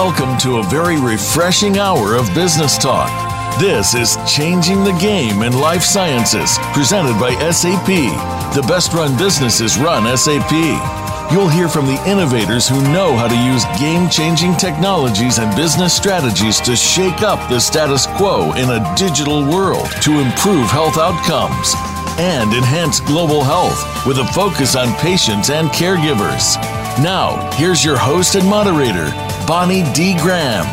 Welcome to a very refreshing hour of business talk. This is Changing the Game in Life Sciences, presented by SAP. The best run businesses run SAP. You'll hear from the innovators who know how to use game changing technologies and business strategies to shake up the status quo in a digital world to improve health outcomes and enhance global health with a focus on patients and caregivers. Now, here's your host and moderator, Bonnie D. Graham.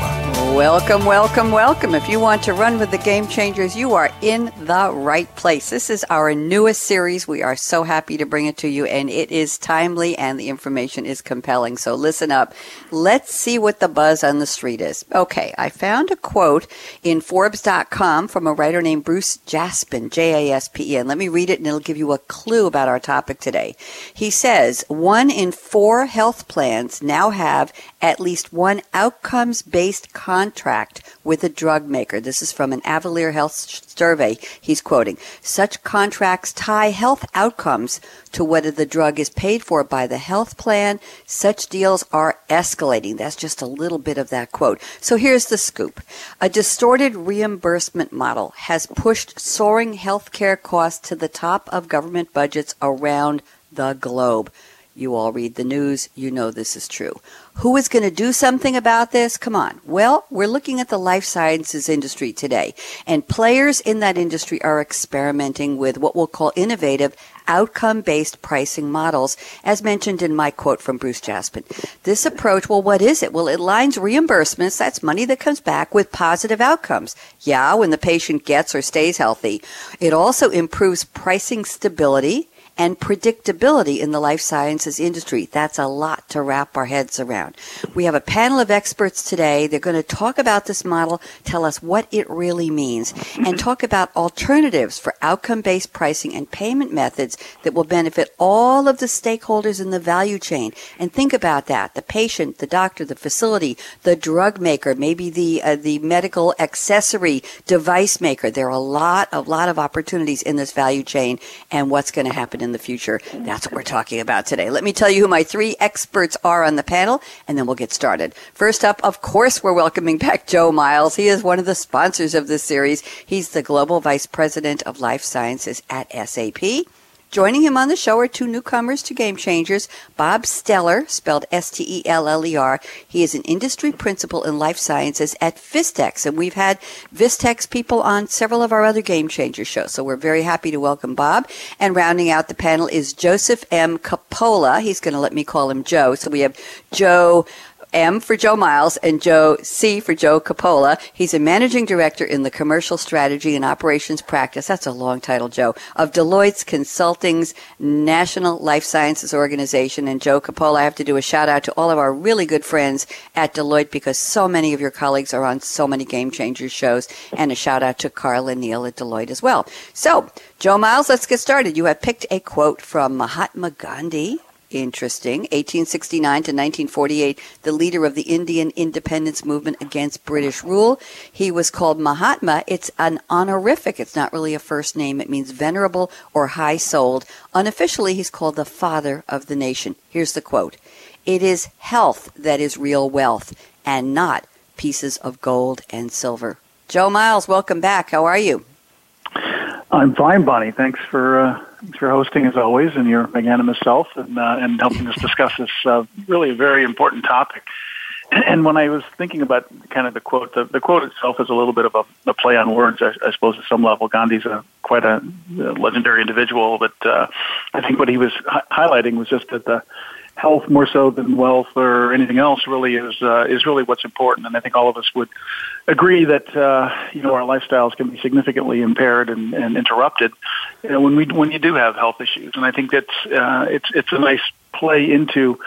Welcome, welcome, welcome. If you want to run with the Game Changers, you are in the right place. This is our newest series. We are so happy to bring it to you, and it is timely and the information is compelling. So listen up. Let's see what the buzz on the street is. Okay, I found a quote in Forbes.com from a writer named Bruce Jaspen, J A S P E N. Let me read it, and it'll give you a clue about our topic today. He says one in four health plans now have at least one outcomes based contract with a drug maker. This is from an Avalere Health survey he's quoting. Such contracts tie health outcomes to whether the drug is paid for by the health plan. Such deals are escalating. That's just a little bit of that quote. So here's the scoop. A distorted reimbursement model has pushed soaring healthcare costs to the top of government budgets around the globe. You all read the news. You know this is true. Who is going to do something about this? Come on. Well, we're looking at the life sciences industry today, and players in that industry are experimenting with what we'll call innovative outcome based pricing models, as mentioned in my quote from Bruce Jaspen. This approach, well, what is it? Well, it aligns reimbursements, that's money that comes back, with positive outcomes. Yeah, when the patient gets or stays healthy. It also improves pricing stability and predictability in the life sciences industry. That's a lot to wrap our heads around. We have a panel of experts today. They're going to talk about this model, tell us what it really means, and talk about alternatives for outcome based pricing and payment methods that will benefit all of the stakeholders in the value chain. And think about that the patient, the doctor, the facility, the drug maker, maybe the, uh, the medical accessory device maker. There are a lot, a lot of opportunities in this value chain and what's going to happen in the future. That's what we're talking about today. Let me tell you who my three experts are on the panel, and then we'll get started. First up, of course, we're welcoming back Joe Miles. He is one of the sponsors of this series. He's the Global Vice President of Life Sciences at SAP. Joining him on the show are two newcomers to Game Changers Bob Steller, spelled S T E L L E R. He is an industry principal in life sciences at Vistex, and we've had Vistex people on several of our other Game Changers shows, so we're very happy to welcome Bob. And rounding out the panel is Joseph M. Coppola. He's going to let me call him Joe. So we have Joe M for Joe Miles and Joe C for Joe Coppola. He's a managing director in the commercial strategy and operations practice. That's a long title, Joe, of Deloitte's Consulting's National Life Sciences Organization. And Joe Coppola, I have to do a shout out to all of our really good friends at Deloitte because so many of your colleagues are on so many Game Changers shows. And a shout out to Carl and Neil at Deloitte as well. So, Joe Miles, let's get started. You have picked a quote from Mahatma Gandhi Interesting. 1869 to 1948, the leader of the Indian independence movement against British rule. He was called Mahatma. It's an honorific. It's not really a first name. It means venerable or high souled. Unofficially, he's called the father of the nation. Here's the quote It is health that is real wealth and not pieces of gold and silver. Joe Miles, welcome back. How are you? I'm fine, Bonnie. Thanks for uh, thanks for hosting as always, and your magnanimous self, and uh, and helping us discuss this uh, really very important topic. And when I was thinking about kind of the quote, the, the quote itself is a little bit of a, a play on words, I, I suppose, at some level. Gandhi's a quite a, a legendary individual, but uh, I think what he was hi- highlighting was just that the health more so than wealth or anything else really is uh, is really what's important. And I think all of us would agree that uh, you know our lifestyles can be significantly impaired and, and interrupted you know, when we when you do have health issues. And I think that's uh, it's it's a nice play into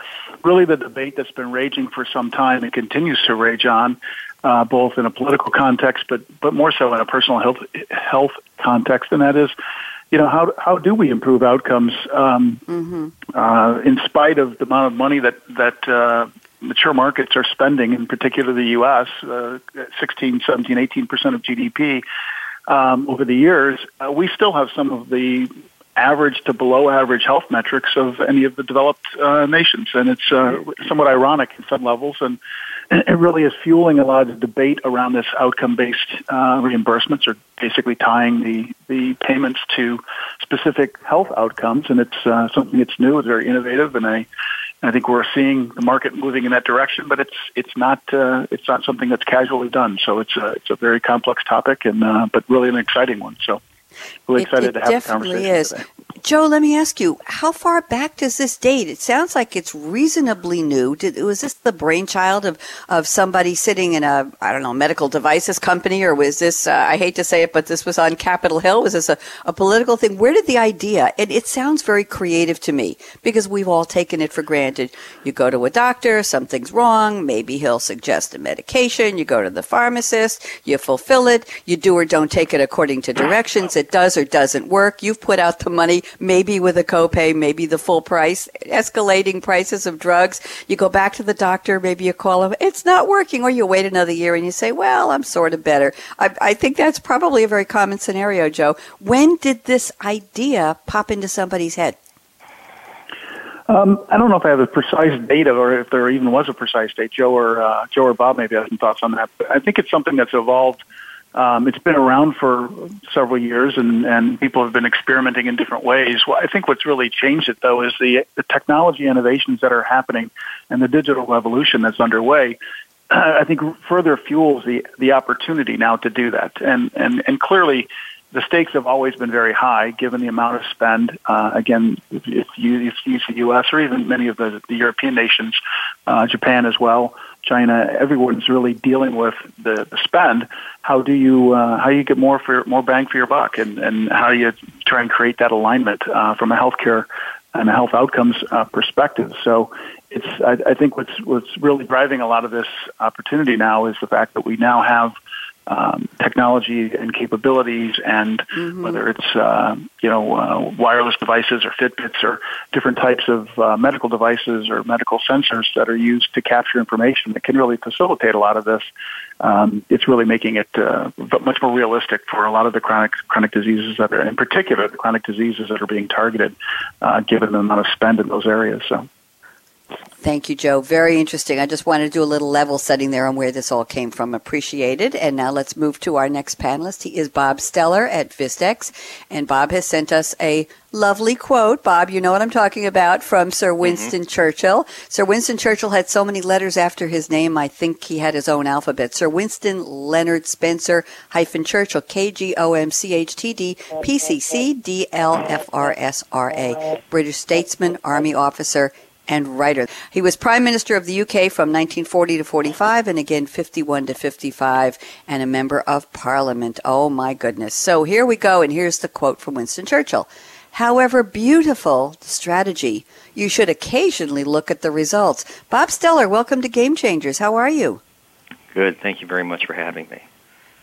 really the debate that's been raging for some time and continues to rage on. Uh, both in a political context, but but more so in a personal health health context, and that is, you know, how how do we improve outcomes um, mm-hmm. uh, in spite of the amount of money that that uh, mature markets are spending, in particular the U.S., uh, 16, 17, 18 percent of GDP um, over the years, uh, we still have some of the average to below average health metrics of any of the developed uh, nations, and it's uh, somewhat ironic in some levels. And it really is fueling a lot of the debate around this outcome-based uh, reimbursements, or basically tying the the payments to specific health outcomes. And it's uh, something that's new, it's very innovative, and I I think we're seeing the market moving in that direction. But it's it's not uh, it's not something that's casually done. So it's a it's a very complex topic, and uh, but really an exciting one. So really excited it, it to have definitely the conversation is. today. Joe, let me ask you, how far back does this date? It sounds like it's reasonably new. Did, was this the brainchild of, of somebody sitting in a, I don't know, medical devices company, or was this, uh, I hate to say it, but this was on Capitol Hill? Was this a, a political thing? Where did the idea, it, it sounds very creative to me because we've all taken it for granted. You go to a doctor, something's wrong, maybe he'll suggest a medication, you go to the pharmacist, you fulfill it, you do or don't take it according to directions, it does or doesn't work, you've put out the money, maybe with a copay, maybe the full price, escalating prices of drugs. You go back to the doctor, maybe you call him, it's not working, or you wait another year and you say, well, I'm sort of better. I, I think that's probably a very common scenario, Joe. When did this idea pop into somebody's head? Um, I don't know if I have a precise date or if there even was a precise date. Joe or uh, Joe or Bob maybe have some thoughts on that. But I think it's something that's evolved. Um, it's been around for several years, and, and people have been experimenting in different ways. Well, I think what's really changed it, though, is the, the technology innovations that are happening and the digital revolution that's underway. I think further fuels the the opportunity now to do that, and and and clearly, the stakes have always been very high given the amount of spend. Uh, again, if you, if you use the U.S. or even many of the, the European nations, uh, Japan as well, China, everyone's really dealing with the, the spend. How do you uh, how you get more for more bang for your buck, and and how do you try and create that alignment uh, from a healthcare and a health outcomes uh, perspective? So it's I, I think what's what's really driving a lot of this opportunity now is the fact that we now have um, technology and capabilities, and Mm-hmm. whether it's uh, you know uh, wireless devices or Fitbits or different types of uh, medical devices or medical sensors that are used to capture information that can really facilitate a lot of this. Um, it's really making it uh, much more realistic for a lot of the chronic chronic diseases that are, in particular, the chronic diseases that are being targeted, uh, given the amount of spend in those areas. So. Thank you, Joe. Very interesting. I just wanted to do a little level setting there on where this all came from. Appreciated. And now let's move to our next panelist. He is Bob Steller at Vistex. And Bob has sent us a lovely quote. Bob, you know what I'm talking about from Sir mm-hmm. Winston Churchill. Sir Winston Churchill had so many letters after his name, I think he had his own alphabet. Sir Winston Leonard Spencer hyphen Churchill, K G O M C H T D P C C D L F R S R A. British statesman, army officer, and writer. He was Prime Minister of the UK from 1940 to 45 and again 51 to 55 and a member of Parliament. Oh my goodness. So here we go and here's the quote from Winston Churchill. However beautiful the strategy, you should occasionally look at the results. Bob Steller, welcome to Game Changers. How are you? Good. Thank you very much for having me.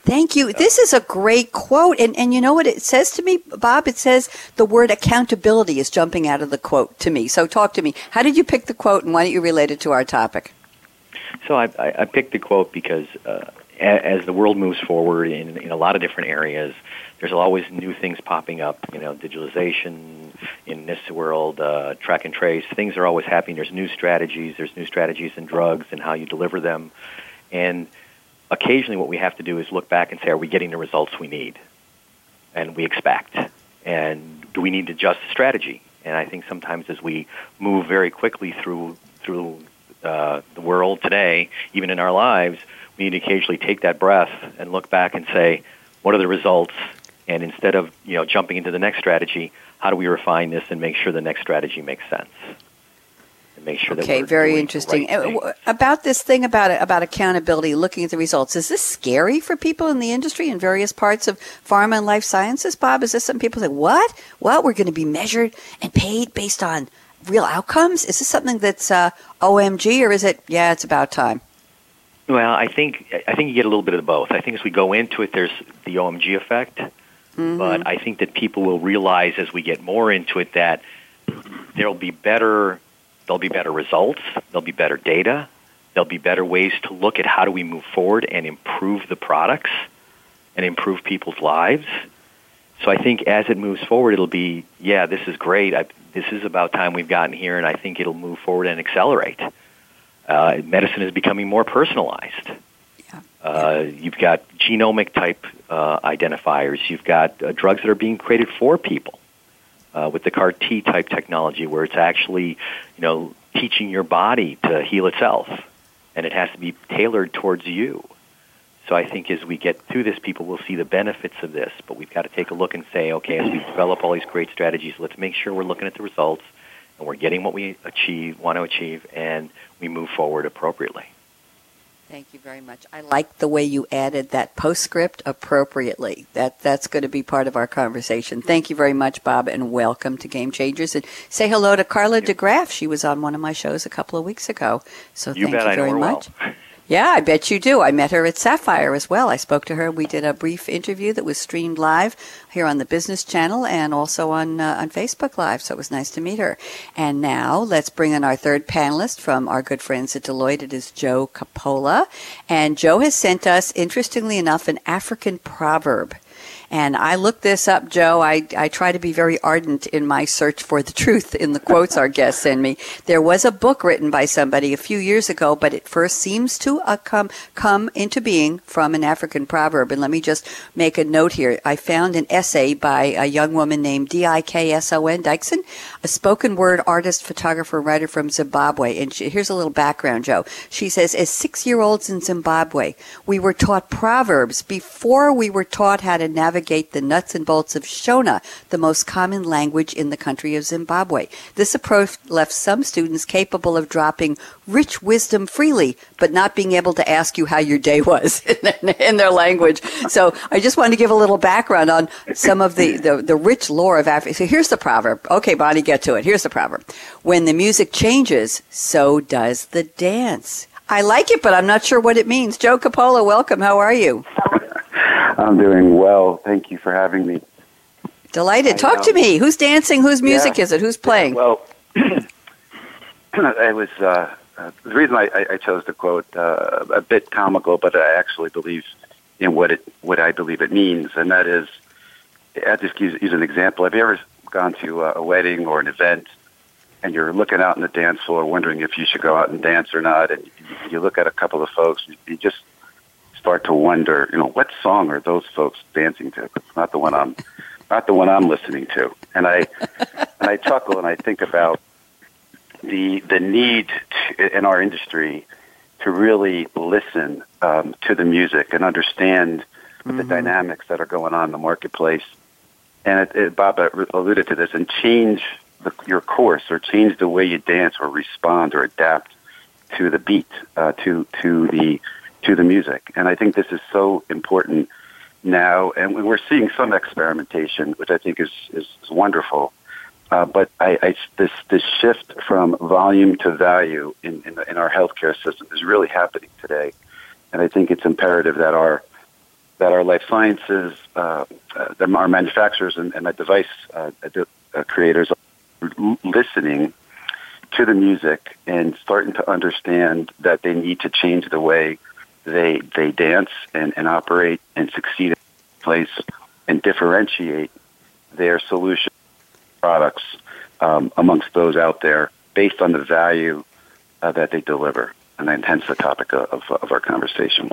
Thank you. This is a great quote. And, and you know what it says to me, Bob? It says the word accountability is jumping out of the quote to me. So talk to me. How did you pick the quote and why don't you relate it to our topic? So I, I, picked the quote because uh, as the world moves forward in, in a lot of different areas, there's always new things popping up. You know, digitalization in this world, uh, track and trace. Things are always happening. There's new strategies. There's new strategies in drugs and how you deliver them. And occasionally, what we have to do is look back and say, are we getting the results we need and we expect? And do we need to adjust the strategy? And I think sometimes as we move very quickly through through uh, the world today, even in our lives, we need to occasionally take that breath and look back and say, what are the results? And instead of you know jumping into the next strategy, how do we refine this and make sure the next strategy makes sense? Make sure that Okay, very interesting. right. About this thing about about accountability, looking at the results, is this scary for people in the industry in various parts of pharma and life sciences? Bob, is this something people say, "What? What? We're going to be measured and paid based on real outcomes"? Is this something that's uh, OMG, or is it? Yeah, it's about time. Well, I think I think you get a little bit of both. I think as we go into it, there's the OMG effect, Mm-hmm. but I think that people will realize as we get more into it that there'll be better there'll be better results, there'll be better data, there'll be better ways to look at how do we move forward and improve the products and improve people's lives. So I think as it moves forward, it'll be yeah, this is great. I, this is about time we've gotten here, and I think it'll move forward and accelerate. Uh, medicine is becoming more personalized. Yeah. Uh, you've got genomic type uh, identifiers. You've got uh, drugs that are being created for people uh, with the CAR T type technology, where it's actually, you know, teaching your body to heal itself, and it has to be tailored towards you. So I think as we get through this, people will see the benefits of this. But we've got to take a look and say, okay, as we develop all these great strategies, let's make sure we're looking at the results and we're getting what we achieve, want to achieve, and we move forward appropriately. Thank you very much. I like the way you added that postscript appropriately. That that's going to be part of our conversation. Thank you very much, Bob, and welcome to Game Changers. And say hello to Carla DeGraff. She was on one of my shows a couple of weeks ago. So you thank you very much. Well. Yeah, I bet you do. I met her at Sapphire as well. I spoke to her. We did a brief interview that was streamed live here on the Business Channel and also on uh, on Facebook Live. So it was nice to meet her. And now let's bring in our third panelist from our good friends at Deloitte. It is Joe Coppola, and Joe has sent us, interestingly enough, an African proverb. And I looked this up, Joe. I, I try to be very ardent in my search for the truth in the quotes our guests send me. There was a book written by somebody a few years ago, but it first seems to uh, come, come into being from an African proverb. And let me just make a note here. I found an essay by a young woman named D-I-K-S-O-N Dikson, a spoken word artist, photographer, writer from Zimbabwe. And she, here's a little background, Joe. She says, as six-year-olds in Zimbabwe, we were taught proverbs before we were taught how to navigate navigate the nuts and bolts of Shona, the most common language in the country of Zimbabwe. This approach left some students capable of dropping rich wisdom freely, but not being able to ask you how your day was in their language. So I just wanted to give a little background on some of the, the, the rich lore of Africa. So here's the proverb. Okay, Bonnie, get to it. Here's the proverb. When the music changes, so does the dance. I like it, but I'm not sure what it means. Joe Coppola, welcome. How are you? I'm doing well. Thank you for having me. Delighted. Talk to me. Who's dancing? Whose music Yeah. is it? Who's playing? Well, it was uh, uh, the reason I, I- I chose the quote uh, a bit comical, but I actually believe in what it what I believe it means, and that is, I'll just use, use an example. Have you ever gone to a, a wedding or an event, and you're looking out on the dance floor, wondering if you should go out and dance or not, and you look at a couple of folks, you just start to wonder, you know, what song are those folks dancing to? It's not the one I'm not the one I'm listening to. And I and I chuckle and I think about the the need to, in our industry to really listen um, to the music and understand the dynamics that are going on in the marketplace. And it, it, Bob alluded to this, and change the, your course or change the way you dance or respond or adapt to the beat, uh, to to the to the music. And I think this is so important now, and we're seeing some experimentation, which I think is is, wonderful. Uh, but I, I, this this shift from volume to value in, in, in our healthcare system is really happening today, and I think it's imperative that our that our life sciences, uh, uh, our manufacturers, and, and device uh, uh, creators are listening to the music and starting to understand that they need to change the way they they dance and, and operate and succeed in place and differentiate their solution products um, amongst those out there based on the value uh, that they deliver. And hence the topic of, of our conversation.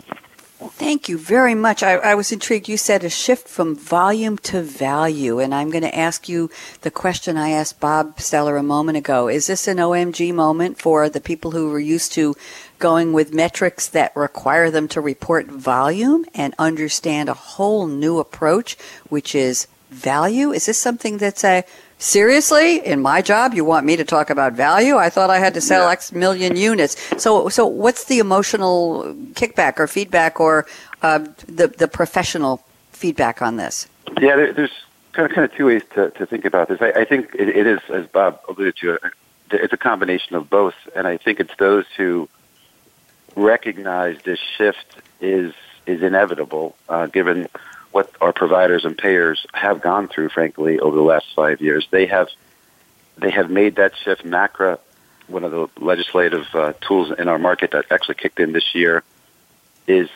Thank you very much. I, I, was intrigued. You said a shift from volume to value, and I'm going to ask you the question I asked Bob Steller a moment ago. Is this an OMG moment for the people who were used to going with metrics that require them to report volume and understand a whole new approach, which is value? Is this something that's a seriously? In my job you want me to talk about value? I thought i had to sell Yeah. x million units. So so what's the emotional kickback or feedback or uh, the the professional feedback on this? Yeah, there, there's kind of, kind of two ways to, to think about this. I, I think it, it is, as Bob alluded to, uh, it's a combination of both, and I think it's those who recognize this shift is is inevitable, uh, given what our providers and payers have gone through, frankly, over the last five years. They have they have made that shift. MACRA, one of the legislative uh, tools in our market that actually kicked in this year, is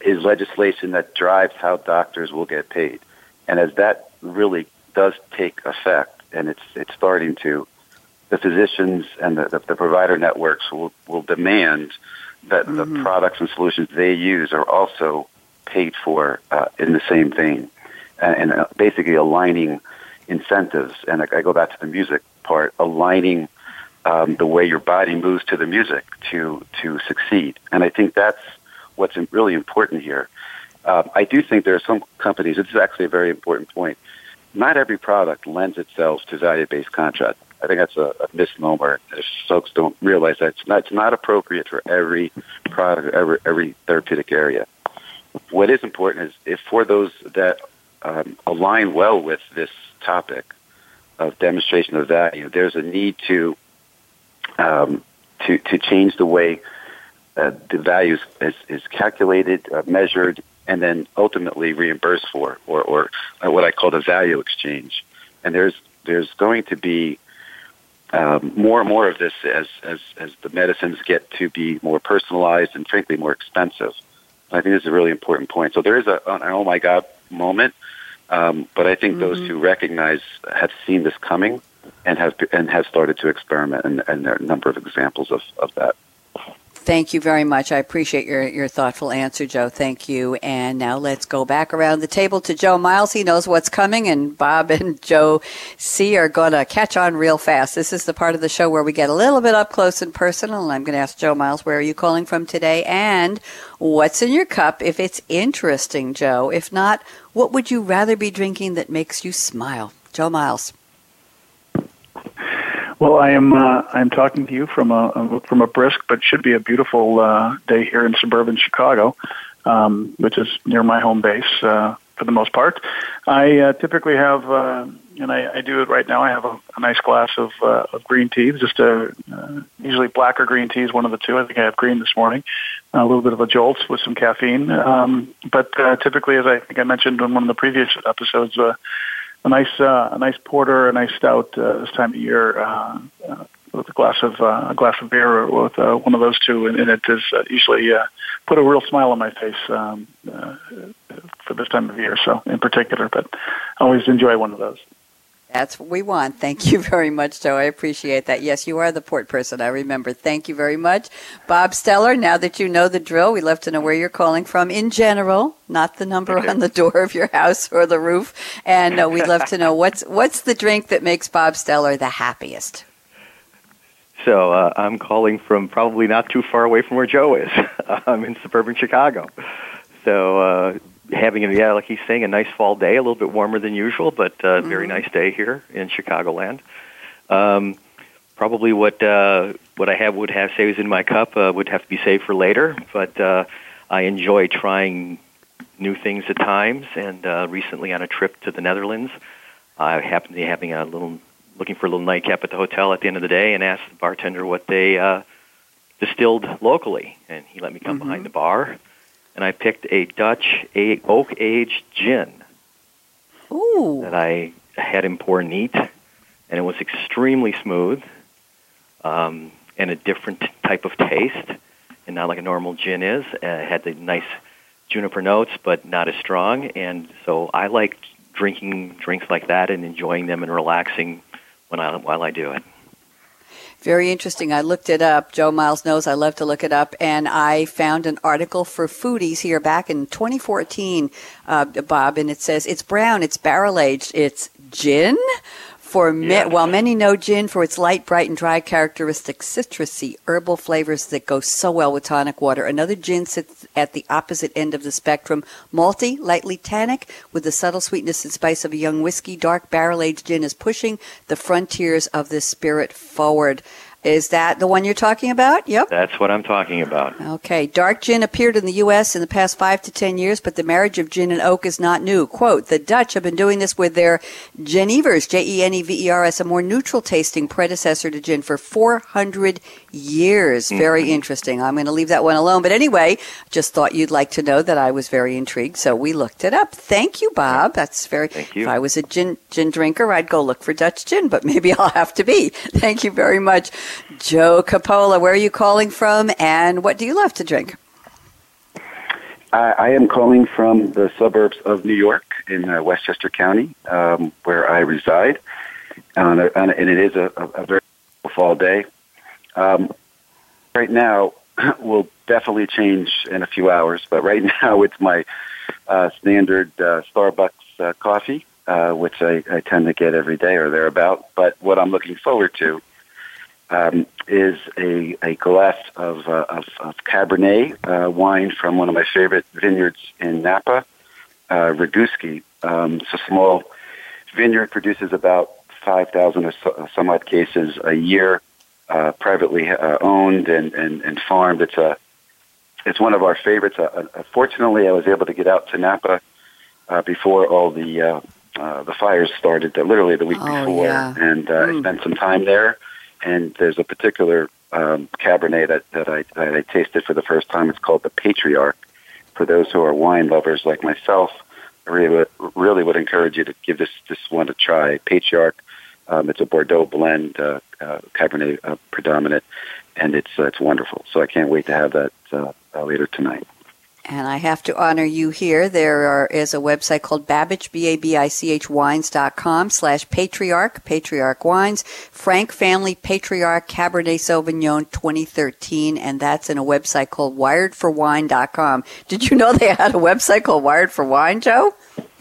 is legislation that drives how doctors will get paid. And as that really does take effect, and it's it's starting to, the physicians and the, the, the provider networks will, will demand that mm-hmm. the products and solutions they use are also paid for uh, in the same vein, and, and uh, basically aligning incentives. And I, I go back to the music part, aligning um, the way your body moves to the music to to succeed. And I think that's what's really important here. Um, I do think there are some companies. This is actually a very important point. Not every product lends itself to value-based contract. I think that's a, a misnomer. Folks don't realize that it's not, it's not appropriate for every product, every, every therapeutic area. What is important is if for those that um, align well with this topic of demonstration of value, there's a need to um, to to change the way uh, the value is, is calculated, uh, measured, and then ultimately reimbursed for, or, or uh, what I call the value exchange. And there's there's going to be um, more and more of this as, as, as the medicines get to be more personalized and frankly more expensive. I think this is a really important point. So there is a, an oh my God moment, um, but I think mm-hmm. those who recognize have seen this coming and have and have started to experiment, and, and there are a number of examples of, of that. Thank you very much. I appreciate your, your thoughtful answer, Joe. Thank you. And now let's go back around the table to Joe Miles. He knows what's coming, and Bob and Joe C are going to catch on real fast. This is the part of the show where we get a little bit up close and personal. And I'm going to ask Joe Miles, where are you calling from today? And what's in your cup if it's interesting, Joe? If not, what would you rather be drinking that makes you smile? Joe Miles. Well, I am uh, I'm talking to you from a from a brisk but should be a beautiful uh, day here in suburban Chicago, um, which is near my home base uh, for the most part. I uh, typically have, uh, and I, I do it right now. I have a, a nice glass of, uh, of green tea, just a uh, usually black or green tea is one of the two. I think I have green this morning. A little bit of a jolt with some caffeine, um, but uh, typically, as I think I mentioned in one of the previous episodes. Uh, a nice uh, a nice porter, a nice stout uh, this time of year uh, uh, with a glass of uh, a glass of beer or with uh, one of those two, and, and it is uh, usually uh, put a real smile on my face um, uh, for this time of year. So in particular, but I always enjoy one of those. That's what we want. Thank you very much, Joe. I appreciate that. Yes, you are the port person. I remember. Thank you very much. Bob Steller, now that you know the drill, we'd love to know where you're calling from in general, not the number on the door of your house or the roof. And uh, we'd love to know what's, what's the drink that makes Bob Steller the happiest? So uh, I'm calling from probably not too far away from where Joe is. I'm in suburban Chicago. So uh, having a yeah, like he's saying, a nice fall day, a little bit warmer than usual, but uh, mm-hmm. very nice day here in Chicagoland. Um, probably what uh, what I have would have saves in my cup uh, would have to be saved for later, but uh, I enjoy trying new things at times. And uh, recently, on a trip to the Netherlands, I happened to be having a little looking for a little nightcap at the hotel at the end of the day, and asked the bartender what they uh, distilled locally, and he let me come mm-hmm. behind the bar and I picked a Dutch oak aged gin Ooh. that I had him pour neat, and it was extremely smooth um, and a different type of taste, and not like a normal gin is. Uh, it had the nice juniper notes, but not as strong, and so I like drinking drinks like that and enjoying them and relaxing when I, while I do it. Very interesting. I looked it up. Joe Miles knows I love to look it up, and I found an article for foodies here back in 2014, uh, Bob, and it says it's brown, it's barrel aged, it's gin. For me, while many know gin for its light, bright, and dry characteristic citrusy herbal flavors that go so well with tonic water, another gin sits at the opposite end of the spectrum. Malty, lightly tannic, with the subtle sweetness and spice of a young whiskey, dark barrel-aged gin is pushing the frontiers of this spirit forward. Is that the one you're talking about? Yep. That's what I'm talking about. Okay. Dark gin appeared in the U.S. in the past five to ten years, but the marriage of gin and oak is not new. Quote, the Dutch have been doing this with their Jenevers, J-E-N-E-V-E-R-S, a more neutral tasting predecessor to gin for 400 years. Mm-hmm. Very interesting. I'm going to leave that one alone. But anyway, just thought you'd like to know that I was very intrigued, so we looked it up. Thank you, Bob. That's very, Thank you. if I was a gin, gin drinker, I'd go look for Dutch gin, but maybe I'll have to be. Thank you very much. Joe Coppola, where are you calling from and what do you love to drink? I, I am calling from the suburbs of New York in uh, Westchester County, um, where I reside. and it is a, a, very fall day. Um, right now, will definitely change in a few hours, but right now it's my uh, standard uh, Starbucks uh, coffee, uh, which I, I tend to get every day or thereabout. But what I'm looking forward to um, is a, a glass of, uh, of, of Cabernet uh, wine from one of my favorite vineyards in Napa, uh, Ragusky. Um, it's a small vineyard, produces about 5,000 or so, some odd cases a year, uh, privately uh, owned and, and, and farmed. It's a it's one of our favorites. Uh, uh, fortunately, I was able to get out to Napa uh, before all the uh, uh, the fires started, literally the week Oh, before, yeah. and uh, Mm. I spent some time there. And there's a particular um, Cabernet that, that I that I tasted for the first time. It's called the Patriarch. For those who are wine lovers like myself, I really would, really would encourage you to give this this one a try. Patriarch. Um, it's a Bordeaux blend, uh, uh, Cabernet uh, predominant, and it's uh, it's wonderful. So I can't wait to have that uh, uh, later tonight. And I have to honor you here. There are, is a website called Babich, B-A-B-I-C-H wines.com slash patriarch, patriarch wines, Frank Family Patriarch Cabernet Sauvignon 2013. And that's in a website called wiredforwine.com. Did you know they had a website called Wired for Wine, Joe?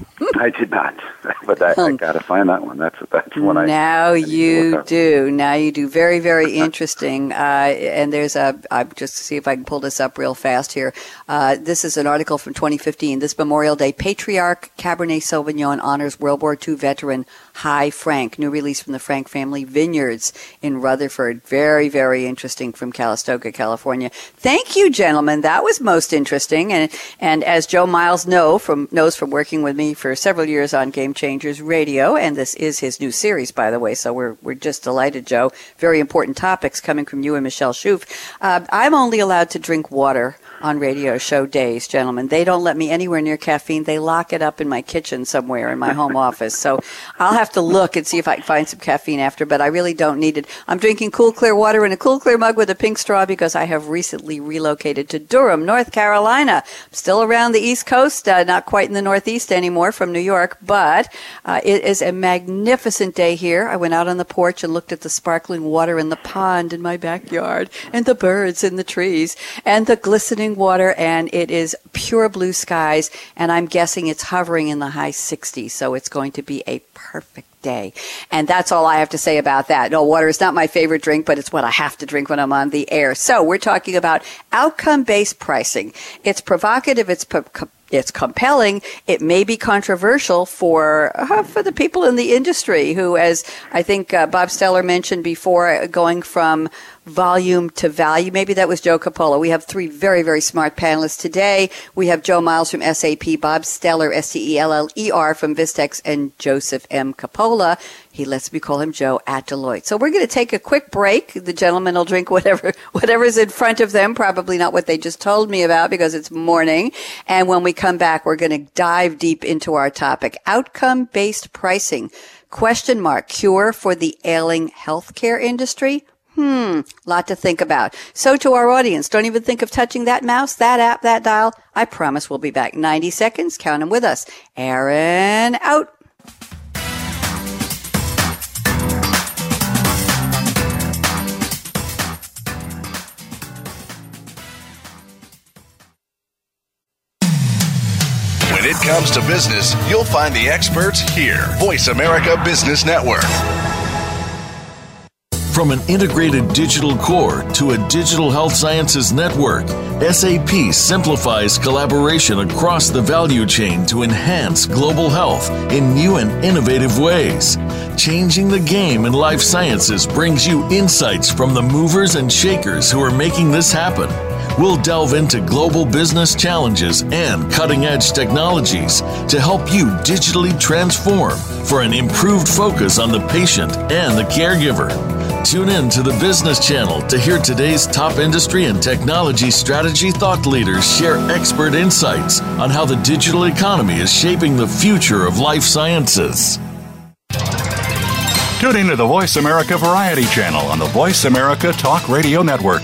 I did not, but I, I got to find that one. That's that's one I Now I need to look you do. Now you do. Very, very interesting. Uh, and there's a, I'm just to see if I can pull this up real fast here. Uh, this is an article from 2015. This Memorial Day, Patriarch Cabernet Sauvignon honors World War II veteran Hy Frank. New release from the Frank Family Vineyards in Rutherford. Very, very interesting from Calistoga, California. Thank you, gentlemen. That was most interesting. And and as Joe Miles know from knows from working with me for several years on Game Changers Radio, and this is his new series, by the way. So we're we're just delighted, Joe. Very important topics coming from you and Michelle Schoof. Uh, I'm only allowed to drink water on radio show days, gentlemen. They don't let me anywhere near caffeine. They lock it up in my kitchen somewhere in my home office. So I'll have to look and see if I can find some caffeine after, but I really don't need it. I'm drinking cool, clear water in a cool, clear mug with a pink straw because I have recently relocated to Durham, North Carolina. I'm still around the East Coast, uh, not quite in the Northeast anymore from New York, but uh, it is a magnificent day here. I went out on the porch and looked at the sparkling water in the pond in my backyard and the birds in the trees and the glistening water and it is pure blue skies and I'm guessing it's hovering in the high 60s so it's going to be a perfect day. And that's all I have to say about that. No, water is not my favorite drink, but it's what I have to drink when I'm on the air. So we're talking about outcome-based pricing. It's provocative, it's it's compelling. It may be controversial for uh, for the people in the industry who, as I think uh, Bob Steller mentioned before, uh, going from volume to value. Maybe that was Joe Coppola. We have three very, very smart panelists today. We have Joe Miles from SAP, Bob Steller, S-T-E-L-L-E-R from Vistex, and Joseph M. Coppola. He lets me call him Joe at Deloitte. So we're going to take a quick break. The gentlemen will drink whatever whatever's in front of them. Probably not what they just told me about because it's morning. And when we come back, we're going to dive deep into our topic: outcome-based pricing. Question mark: Cure for the ailing healthcare industry? Hmm, lot to think about. So to our audience, don't even think of touching that mouse, that app, that dial. I promise we'll be back 90 seconds. Count 'em with us. Aaron out. When it comes to business, you'll find the experts here. Voice America Business Network. From an integrated digital core to a digital health sciences network, SAP simplifies collaboration across the value chain to enhance global health in new and innovative ways. Changing the game in life sciences brings you insights from the movers and shakers who are making this happen. We'll delve into global business challenges and cutting edge technologies to help you digitally transform for an improved focus on the patient and the caregiver. Tune in to the Business Channel to hear today's top industry and technology strategy thought leaders share expert insights on how the digital economy is shaping the future of life sciences. Tune into the Voice America Variety channel on the Voice America Talk Radio Network.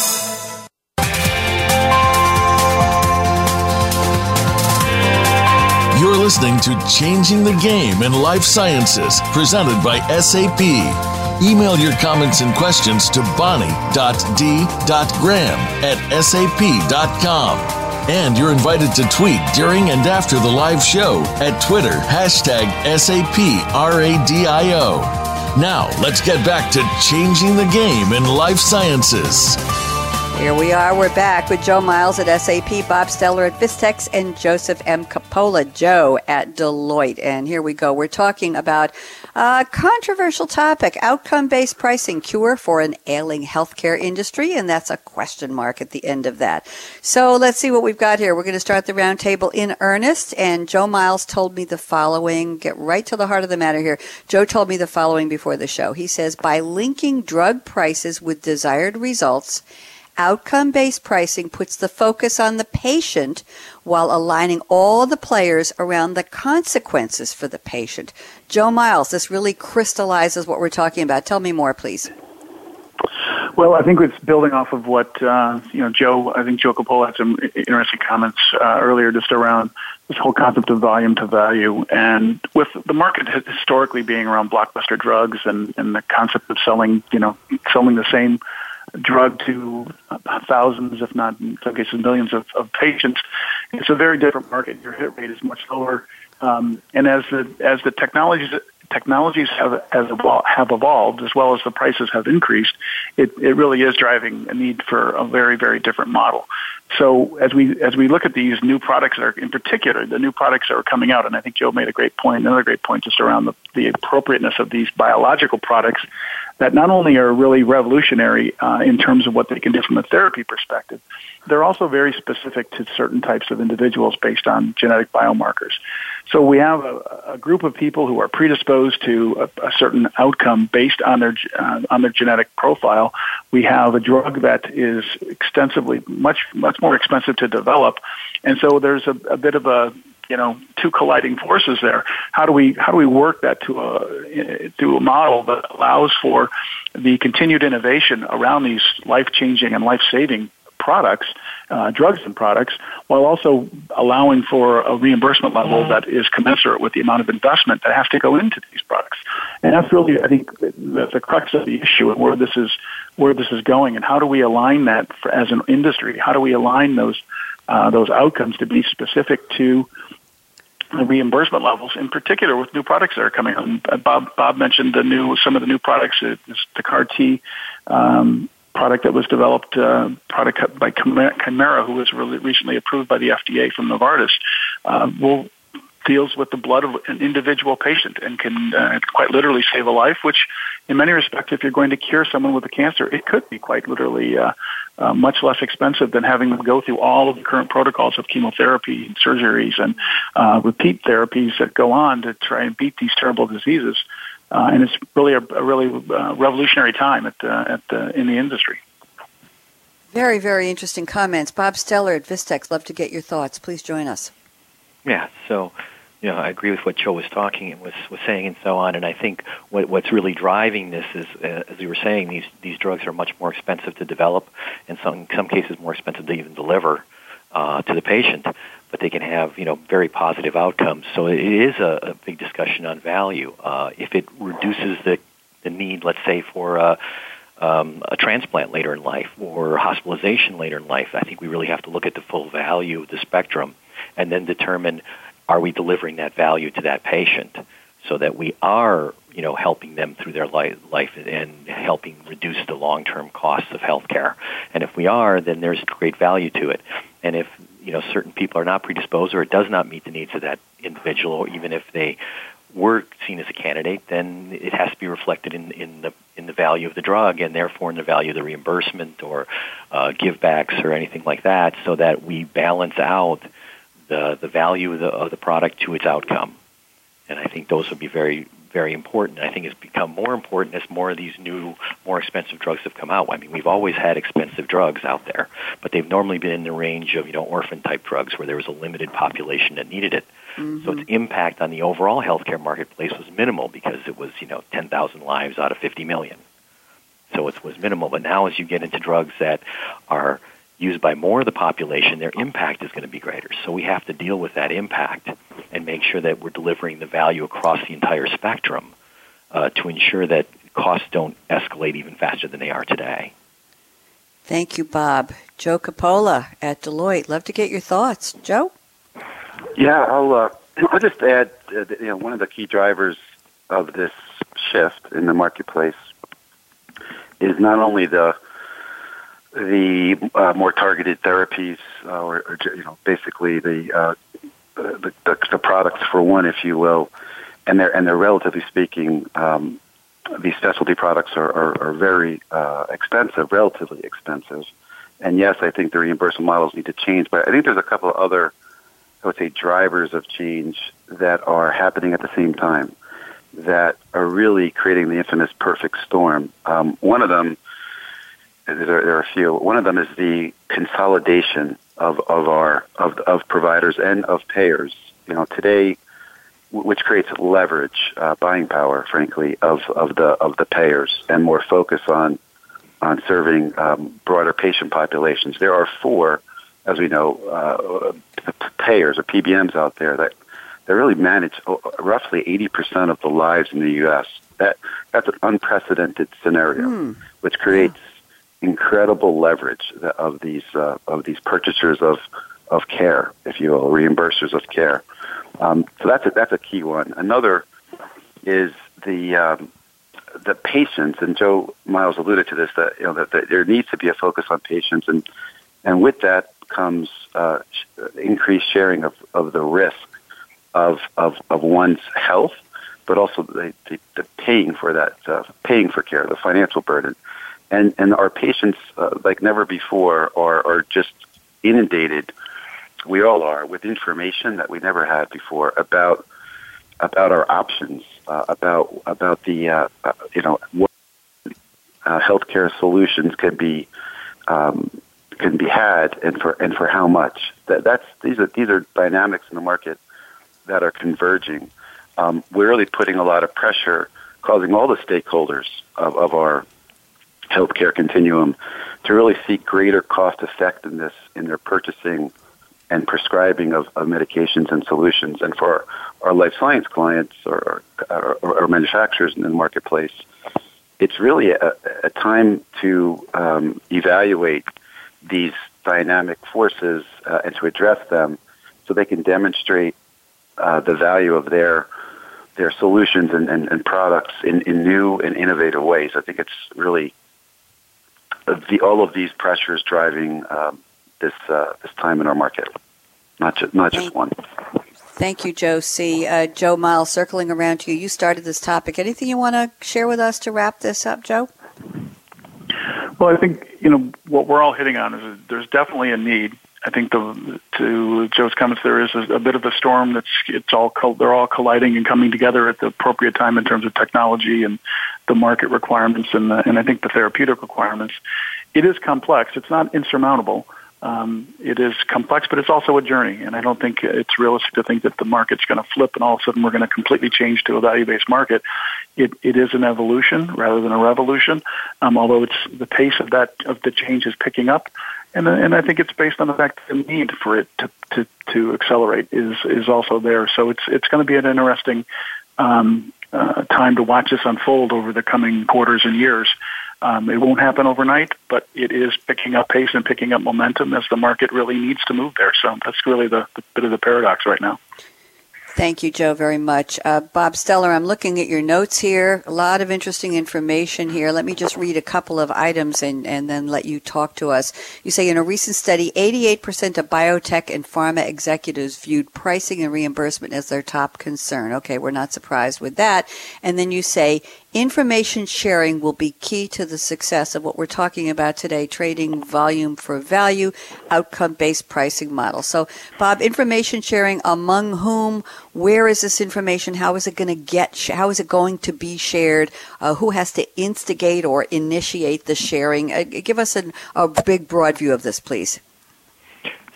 You're listening to Changing the Game in Life Sciences, presented by SAP. Email your comments and questions to bonnie.d.graham at sap.com. And you're invited to tweet during and after the live show at Twitter, hashtag SAPRADIO. Now, let's get back to changing the game in life sciences. Here we are. We're back with Joe Miles at SAP, Bob Steller at Vistex, and Joseph M. Coppola, Joe at Deloitte. And here we go. We're talking about a controversial topic outcome based pricing cure for an ailing healthcare industry. And that's a question mark at the end of that. So let's see what we've got here. We're going to start the roundtable in earnest. And Joe Miles told me the following get right to the heart of the matter here. Joe told me the following before the show. He says, by linking drug prices with desired results, Outcome based pricing puts the focus on the patient while aligning all the players around the consequences for the patient. Joe Miles, this really crystallizes what we're talking about. Tell me more, please. Well, I think it's building off of what uh, you know. Joe, I think Joe Coppola had some interesting comments uh, earlier, just around this whole concept of volume to value, and with the market historically being around blockbuster drugs and, and the concept of selling, you know, selling the same drug to thousands, if not in some cases millions of, of patients. It's a very different market. Your hit rate is much lower. Um, and as the as the technologies technologies have has evol- have evolved as well as the prices have increased, it, it really is driving a need for a very very different model. So as we as we look at these new products that are in particular the new products that are coming out, and I think Joe made a great point, another great point just around the, the appropriateness of these biological products that not only are really revolutionary uh, in terms of what they can do from a therapy perspective, they're also very specific to certain types of individuals based on genetic biomarkers. So we have a, a group of people who are predisposed to a, a certain outcome based on their uh, on their genetic profile. We have a drug that is extensively much much more expensive to develop, and so there's a, a bit of a you know two colliding forces there. How do we how do we work that to a to a model that allows for the continued innovation around these life changing and life saving products, uh, drugs and products, while also allowing for a reimbursement level that is commensurate with the amount of investment that has to go into these products. And that's really, I think, the, the crux of the issue and where this is where this is going, and how do we align that for, as an industry? How do we align those uh, those outcomes to be specific to the reimbursement levels, in particular with new products that are coming out. Bob Bob mentioned the new some of the new products, the CAR T um, product that was developed, uh, product by Kymriah, who was really recently approved by the FDA from Novartis, uh, will deals with the blood of an individual patient and can uh, quite literally save a life. Which, in many respects, if you're going to cure someone with a cancer, it could be quite literally uh, uh, much less expensive than having them go through all of the current protocols of chemotherapy and surgeries and uh, repeat therapies that go on to try and beat these terrible diseases. Uh, and it's really a, a really uh, revolutionary time at, uh, at the, in the industry. Very, very interesting comments. Bob Steller at Vistex, love to get your thoughts. Please join us. Yeah, so you know, I agree with what Joe was talking and was, was saying and so on. And I think what, what's really driving this is, uh, as we were saying, these, these drugs are much more expensive to develop, and some, in some cases more expensive to even deliver uh, to the patient. But they can have, you know, very positive outcomes. So it is a, a big discussion on value. Uh, if it reduces the, the need, let's say, for uh, um, a transplant later in life or hospitalization later in life, I think we really have to look at the full value of the spectrum and then determine are we delivering that value to that patient so that we are you know helping them through their life, life and helping reduce the long-term costs of healthcare? And if we are then there's great value to it. And if you know certain people are not predisposed or it does not meet the needs of that individual or even if they were seen as a candidate then it has to be reflected in in the in the value of the drug and therefore in the value of the reimbursement or uh, givebacks or anything like that, so that we balance out the the value of the, of the product to its outcome. And I think those would be very very important. I think it's become more important as more of these new, more expensive drugs have come out. I mean, we've always had expensive drugs out there, but they've normally been in the range of, you know, orphan type drugs where there was a limited population that needed it. Mm-hmm. So its impact on the overall healthcare marketplace was minimal because it was, you know, 10,000 lives out of 50 million. So it was minimal. But now as you get into drugs that are used by more of the population, their impact is going to be greater. So we have to deal with that impact and make sure that we're delivering the value across the entire spectrum uh, to ensure that costs don't escalate even faster than they are today. Thank you, Bob. Joe Coppola at Deloitte. Love to get your thoughts. Joe? Yeah, I'll, uh, I'll just add, uh, you know, one of the key drivers of this shift in the marketplace is not only the the uh, more targeted therapies, uh, or, or, you know, basically the, uh, the, the, the products for one, if you will, and they're and they're relatively speaking, um, these specialty products are are, are very uh, expensive, relatively expensive, and yes, I think the reimbursement models need to change, but I think there's a couple of other, I would say, drivers of change that are happening at the same time that are really creating the infamous perfect storm. Um, one of them there, there, are a few. One of them is the consolidation of, of our of, of providers and of payers. You know, today, which creates leverage, uh, buying power, frankly, of, of the of the payers, and more focus on on serving um, broader patient populations. There are four, as we know, uh, payers or PBMs out there that that really manage roughly 80% of the lives in the U.S. That that's an unprecedented scenario, mm. which creates incredible leverage of these uh, of these purchasers of of care, if you will, reimbursers of care. Um, so that's a, that's a key one. Another is the um, the patients, and Joe Miles alluded to this that you know that, that there needs to be a focus on patients, and and with that comes uh, increased sharing of, of the risk of, of of one's health, but also the, the, the paying for that, uh, paying for care, the financial burden and and our patients, uh, like never before, are are just inundated. We all are with information that we never had before about about our options, uh, about about the uh, uh, you know what uh, healthcare solutions can be um, can be had, and for and for how much. That that's these are these are dynamics in the market that are converging. Um, we're really putting a lot of pressure, causing all the stakeholders of, of our healthcare continuum to really seek greater cost effectiveness in their purchasing and prescribing of, of medications and solutions. And for our, our life science clients or, or, or, manufacturers in the marketplace, it's really a, a time to um, evaluate these dynamic forces uh, and to address them so they can demonstrate uh, the value of their their solutions and, and, and products in, in new and innovative ways. I think it's really the, all of these pressures driving um, this uh, this time in our market, not just not just one. Thank you, Joe C. Uh, Joe Miles, circling around to you. You started this topic. Anything you want to share with us to wrap this up, Joe? Well, I think you know what we're all hitting on is there's definitely a need. I think the, to Joe's comments, there is a, a bit of a storm that's it's all they're all colliding and coming together at the appropriate time in terms of technology and the market requirements and the, and I think the therapeutic requirements. It is complex. It's not insurmountable. Um, it is complex, but it's also a journey. And I don't think it's realistic to think that the market's going to flip and all of a sudden we're going to completely change to a value-based market. It, it is an evolution rather than a revolution. Um, although it's the pace of that of the change is picking up, and and I think it's based on the fact that the need for it to to, to accelerate is is also there. So it's it's going to be an interesting um, uh, time to watch this unfold over the coming quarters and years. Um, it won't happen overnight, but it is picking up pace and picking up momentum as the market really needs to move there. So that's really the, the bit of the paradox right now. Thank you, Joe, very much. Uh, Bob Steller, I'm looking at your notes here. A lot of interesting information here. Let me just read a couple of items and, and then let you talk to us. You say in a recent study, 88% of biotech and pharma executives viewed pricing and reimbursement as their top concern. Okay, we're not surprised with that. And then you say Information sharing will be key to the success of what we're talking about today trading volume for value, outcome based pricing model. So, Bob, information sharing among whom, where is this information? How is it going to get, how is it going to be shared? Uh, who has to instigate or initiate the sharing? Uh, give us an, a big, broad view of this, please.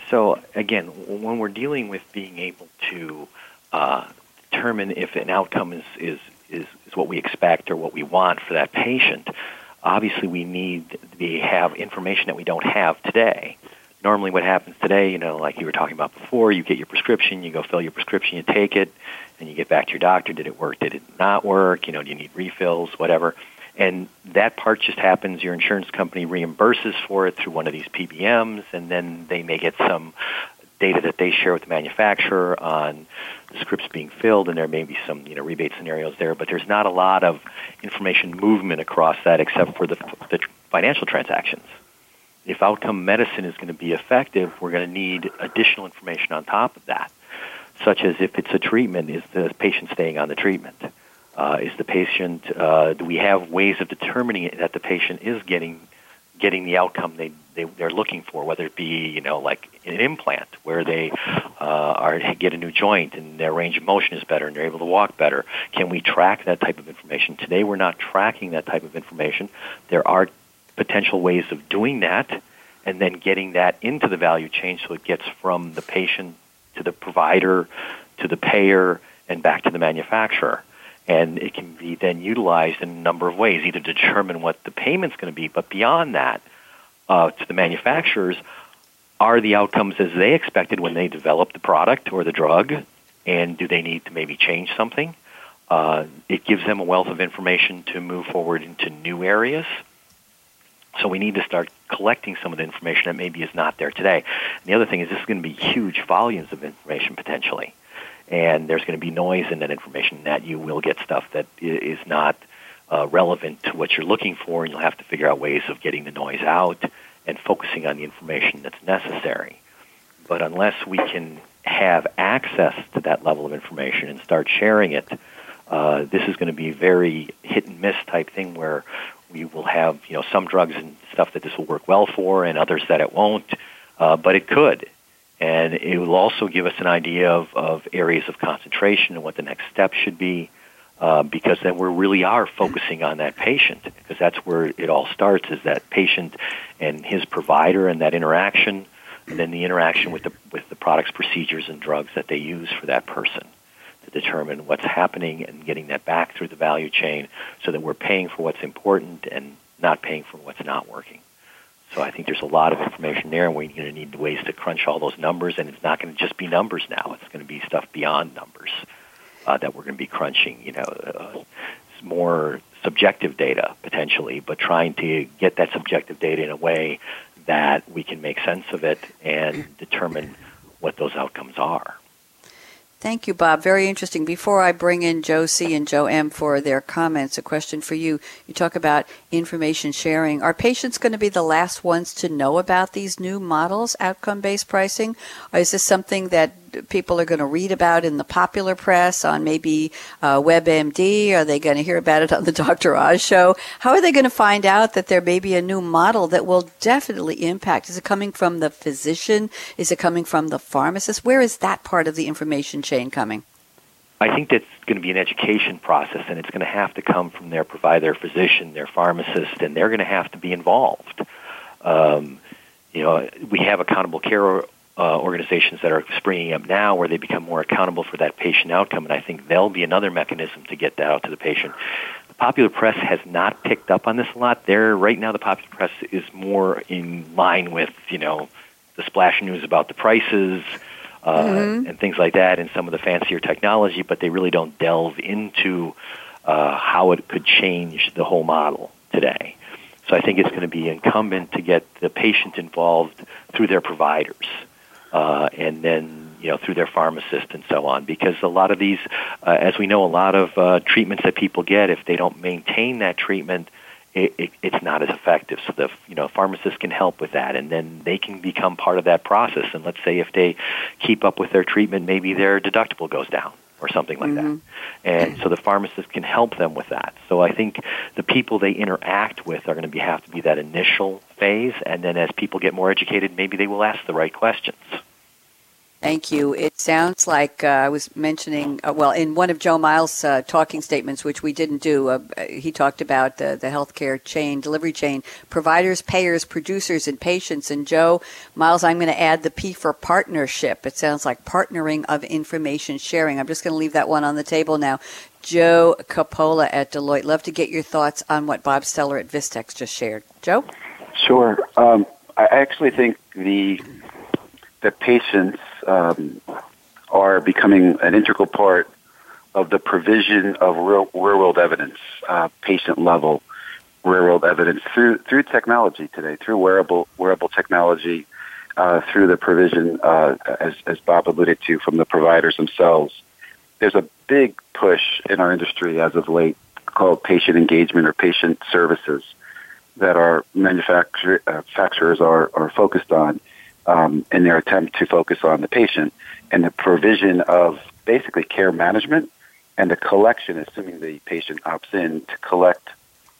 So, again, when we're dealing with being able to uh, determine if an outcome is, is what we expect or what we want for that patient, obviously we need to have information that we don't have today. Normally, what happens today, you know, like you were talking about before, you get your prescription, you go fill your prescription, you take it, and you get back to your doctor. Did it work? Did it not work? You know, do you need refills? Whatever. And that part just happens. Your insurance company reimburses for it through one of these PBMs, and then they may get some data that they share with the manufacturer on the scripts being filled, and there may be some you know rebate scenarios there, but there's not a lot of information movement across that except for the, the financial transactions. If outcome medicine is going to be effective, we're going to need additional information on top of that, such as if it's a treatment, is the patient staying on the treatment? Uh, is the patient? Uh, do we have ways of determining that the patient is getting getting the outcome they, they they're looking for, whether it be you know like an implant where they uh, are get a new joint and their range of motion is better and they're able to walk better. Can we track that type of information? Today we're not tracking that type of information. There are potential ways of doing that and then getting that into the value chain so it gets from the patient to the provider to the payer and back to the manufacturer and it can be then utilized in a number of ways, either to determine what the payment's going to be, but beyond that, uh, to the manufacturers, are the outcomes as they expected when they developed the product or the drug, and do they need to maybe change something? Uh, it gives them a wealth of information to move forward into new areas. So we need to start collecting some of the information that maybe is not there today. And the other thing is this is going to be huge volumes of information potentially and there's going to be noise in that information that you will get stuff that is not uh, relevant to what you're looking for, and you'll have to figure out ways of getting the noise out and focusing on the information that's necessary. But unless we can have access to that level of information and start sharing it, uh, this is going to be a very hit and miss type thing where we will have you know some drugs and stuff that this will work well for, and others that it won't. Uh, but it could, and it will also give us an idea of, of areas of concentration and what the next step should be, uh, because then we really are focusing on that patient, because that's where it all starts, is that patient and his provider and that interaction, and then the interaction with the, with the products, procedures, and drugs that they use for that person to determine what's happening and getting that back through the value chain so that we're paying for what's important and not paying for what's not working. So I think there's a lot of information there, and we're going to need ways to crunch all those numbers. And it's not going to just be numbers now; it's going to be stuff beyond numbers uh, that we're going to be crunching. You know, uh, more subjective data potentially, but trying to get that subjective data in a way that we can make sense of it and determine what those outcomes are. Thank you, Bob. Very interesting. Before I bring in Joe C. and Joe M. for their comments, a question for you. You talk about information sharing. Are patients going to be the last ones to know about these new models, outcome based pricing? Or is this something that people are going to read about in the popular press on maybe uh, WebMD? Are they going to hear about it on the Dr. Oz show? How are they going to find out that there may be a new model that will definitely impact? Is it coming from the physician? Is it coming from the pharmacist? Where is that part of the information chain coming? I think that's going to be an education process, and it's going to have to come from their provider, physician, their pharmacist, and they're going to have to be involved. Um, you know, we have accountable care uh, organizations that are springing up now where they become more accountable for that patient outcome, and I think there'll be another mechanism to get that out to the patient. The popular press has not picked up on this a lot. There, right now, the popular press is more in line with you know the splash news about the prices. Uh, mm-hmm. and things like that, and some of the fancier technology, but they really don't delve into uh, how it could change the whole model today. So I think it's going to be incumbent to get the patient involved through their providers uh, and then you know through their pharmacist and so on. Because a lot of these, uh, as we know, a lot of uh, treatments that people get, if they don't maintain that treatment, it, it, it's not as effective. So the you know pharmacist can help with that, and then they can become part of that process. And let's say if they keep up with their treatment, maybe their deductible goes down, or something like mm-hmm. that. And so the pharmacist can help them with that. So I think the people they interact with are going to be, have to be that initial phase, and then as people get more educated, maybe they will ask the right questions. Thank you. It sounds like uh, I was mentioning, uh, well, in one of Joe Miles' uh, talking statements, which we didn't do, uh, he talked about the, the healthcare chain, delivery chain, providers, payers, producers, and patients. And Joe Miles, I'm going to add the P for partnership. It sounds like partnering of information sharing. I'm just going to leave that one on the table now. Joe Coppola at Deloitte. Love to get your thoughts on what Bob Steller at Vistex just shared. Joe? Sure. Um, I actually think the the patients um, are becoming an integral part of the provision of real, real world evidence, uh, patient level real world evidence through through technology today, through wearable wearable technology, uh, through the provision, uh, as as Bob alluded to, from the providers themselves. There's a big push in our industry as of late called patient engagement or patient services that our manufacturers are, are focused on um, in their attempt to focus on the patient and the provision of basically care management and the collection, assuming the patient opts in, to collect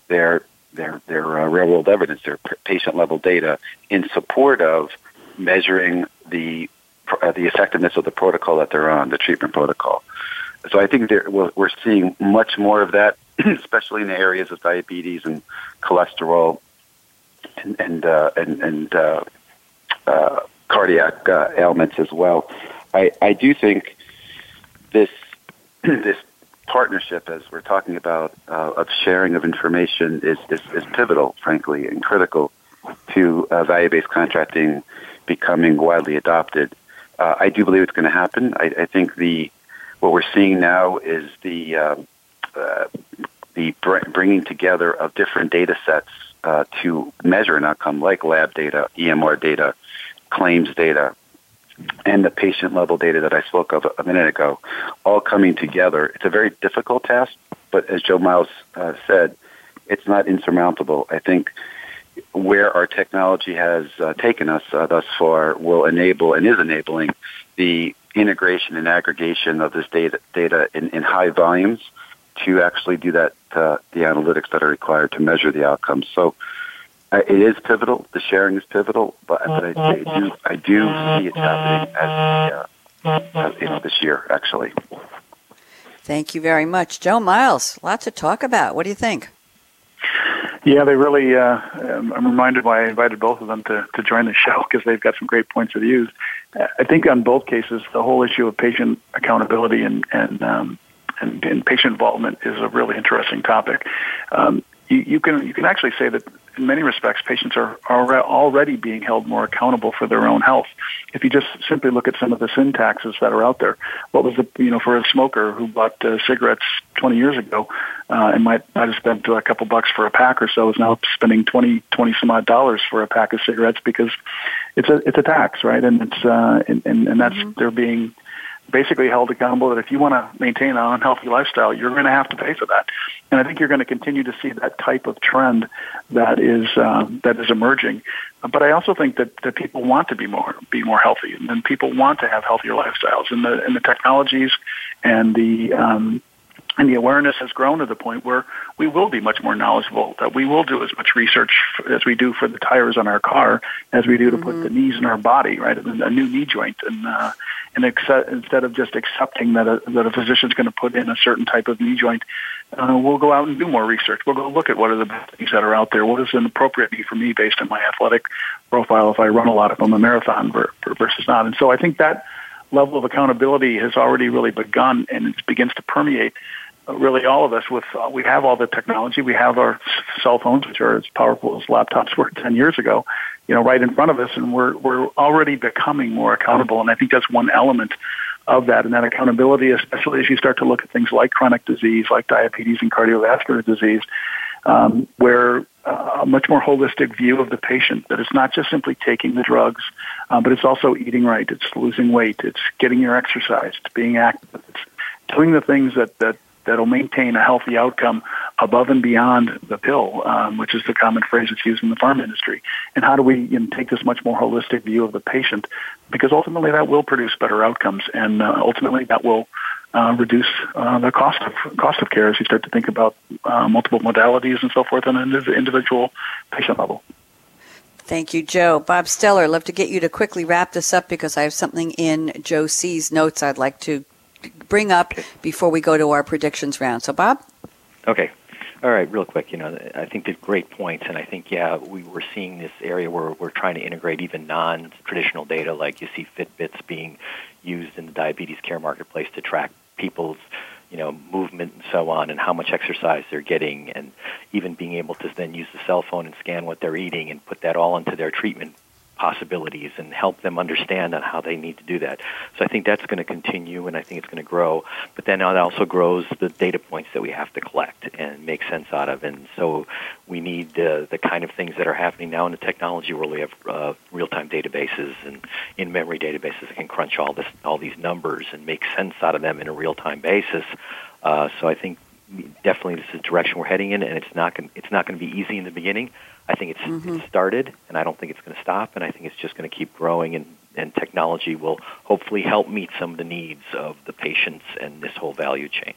their their their uh, real world evidence, their patient level data, in support of measuring the uh, the effectiveness of the protocol that they're on, the treatment protocol. So I think we're, we're seeing much more of that, especially in the areas of diabetes and cholesterol and and uh, and, and uh, cardiac uh, ailments as well. I, I do think this this partnership, as we're talking about, uh, of sharing of information is, is, is, pivotal, frankly, and critical to uh, value-based contracting becoming widely adopted. Uh, I do believe it's going to happen. I, I, think the what we're seeing now is the um, uh, the br- bringing together of different data sets uh, to measure an outcome, like lab data, EMR data, claims data, and the patient level data that I spoke of a minute ago, all coming together. It's a very difficult task, but as Joe Miles uh, said, it's not insurmountable. I think where our technology has uh, taken us uh, thus far will enable and is enabling the integration and aggregation of this data data in, in high volumes to actually do that uh, the analytics that are required to measure the outcomes. So it is pivotal. The sharing is pivotal, but, but I, I, do I do see it happening as, uh, as you know, this year actually. Thank you very much, Joe Miles. Lots to talk about. What do you think? Yeah, they really. Uh, um, I'm reminded why I invited both of them to, to join the show because they've got some great points of views. I think on both cases, the whole issue of patient accountability and and um, and, and patient involvement is a really interesting topic. Um, you, you can you can actually say that in many respects, patients are, are already being held more accountable for their own health. If you just simply look at some of the sin taxes that are out there, what was the you know for a smoker who bought uh, cigarettes 20 years ago uh, and might might have spent a couple bucks for a pack or so is now spending 20 20 some odd dollars for a pack of cigarettes because it's a it's a tax, right? And it's uh, and and, and that's mm-hmm. they're being basically held accountable that if you want to maintain an unhealthy lifestyle, you're going to have to pay for that. And I think you're going to continue to see that type of trend that is uh, that is emerging. But I also think that, that people want to be more be more healthy, and, people want to have healthier lifestyles. And the and the technologies and the um, and the awareness has grown to the point where we will be much more knowledgeable, that we will do as much research as we do for the tires on our car as we do to mm-hmm. put the knees in our body, right? A new knee joint. And, uh, and accept, instead of just accepting that a, that a physician's going to put in a certain type of knee joint, uh, we'll go out and do more research. We'll go look at what are the best things that are out there. What is an appropriate knee for me based on my athletic profile if I run a lot if I'm a marathon versus not. And so I think that level of accountability has already really begun and it begins to permeate really all of us with uh, we have all the technology. We have our cell phones which are as powerful as laptops were 10 years ago you know right in front of us and we're we're already becoming more accountable. And i think that's one element of that and that accountability especially as you start to look at things like chronic disease like diabetes and cardiovascular disease um, where uh, a much more holistic view of the patient that it's not just simply taking the drugs uh, but it's also eating right it's losing weight it's getting your exercise it's being active it's doing the things that that that'll maintain a healthy outcome above and beyond the pill, um, which is the common phrase that's used in the farm industry. And how do we you know, take this much more holistic view of the patient? Because ultimately that will produce better outcomes, and uh, ultimately that will uh, reduce uh, the cost of cost of care as you start to think about uh, multiple modalities and so forth on an individual patient level. Thank you, Joe. Bob Steller, love to get you to quickly wrap this up because I have something in Joe C's notes I'd like to bring up before we go to our predictions round. So, Bob? Okay. All right, real quick. You know, I think they're great points, and I think yeah, we were seeing this area where we're trying to integrate even non-traditional data, like you see Fitbits being used in the diabetes care marketplace to track people's you know movement and so on and how much exercise they're getting and even being able to then use the cell phone and scan what they're eating and put that all into their treatment possibilities and help them understand on how they need to do that. So I think that's going to continue and I think it's going to grow. But then it also grows the data points that we have to collect and make sense out of. And so we need uh, the kind of things that are happening now in the technology world. We have uh, real-time databases and in-memory databases that can crunch all this, all these numbers and make sense out of them in a real-time basis. Uh, so I think definitely this is the direction we're heading in, and it's not going it's not going to be easy in the beginning. I think it's, mm-hmm. it's started, and I don't think it's going to stop, and I think it's just going to keep growing, and, and technology will hopefully help meet some of the needs of the patients and this whole value chain.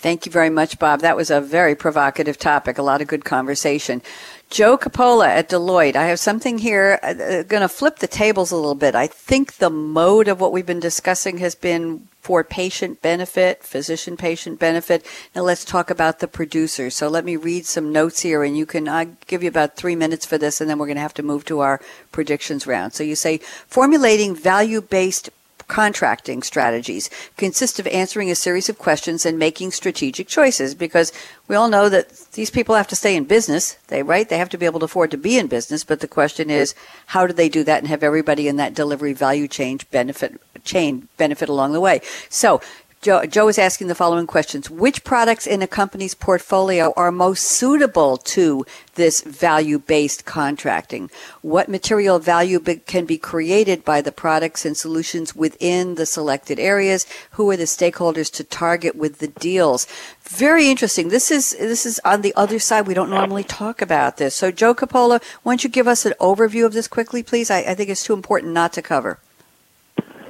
Thank you very much, Bob. That was a very provocative topic, a lot of good conversation. Joe Coppola at Deloitte. I have something here, uh, uh going to flip the tables a little bit. I think the mode of what we've been discussing has been for patient benefit, physician patient benefit. Now let's talk about the producer. So let me read some notes here and you can, I'll give you about three minutes for this and then we're going to have to move to our predictions round. So you say formulating value based contracting strategies consist of answering a series of questions and making strategic choices because we all know that these people have to stay in business. They right? They have to be able to afford to be in business, but the question is how do they do that and have everybody in that delivery value chain benefit chain benefit along the way. So Joe, Joe is asking the following questions. Which products in a company's portfolio are most suitable to this value based contracting? What material value be, can be created by the products and solutions within the selected areas? Who are the stakeholders to target with the deals? Very interesting. This is this is on the other side. We don't normally talk about this. So, Joe Coppola, why don't you give us an overview of this quickly, please? I, I think it's too important not to cover.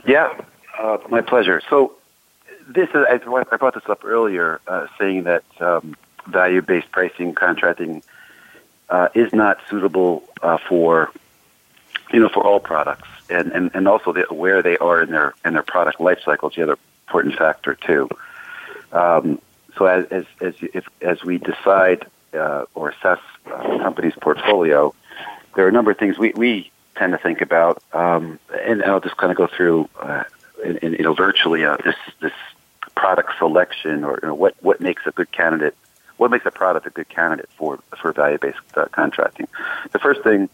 Yeah, uh, my pleasure. So, this is, I brought this up earlier, uh, saying that um, value-based pricing contracting uh, is not suitable uh, for, you know, for all products, and and, and also the, where they are in their in their product life cycle is the other important factor too. Um, so as as as, if, as we decide uh, or assess a company's portfolio, there are a number of things we, we tend to think about, um, and, I'll just kind of go through. Uh, you know, virtually uh, this this product selection or you know, what what makes a good candidate what makes a product a good candidate for for value based uh, contracting. The first thing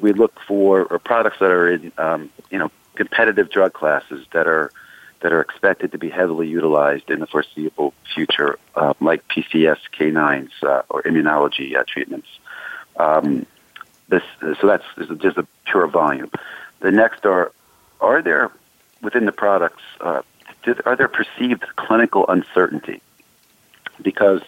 we look for are products that are in um, you know competitive drug classes that are that are expected to be heavily utilized in the foreseeable future, uh, like PCSK9s uh, or immunology uh, treatments. Um, this, so that's just a pure volume. The next are are there within the products uh, are there perceived clinical uncertainty? Because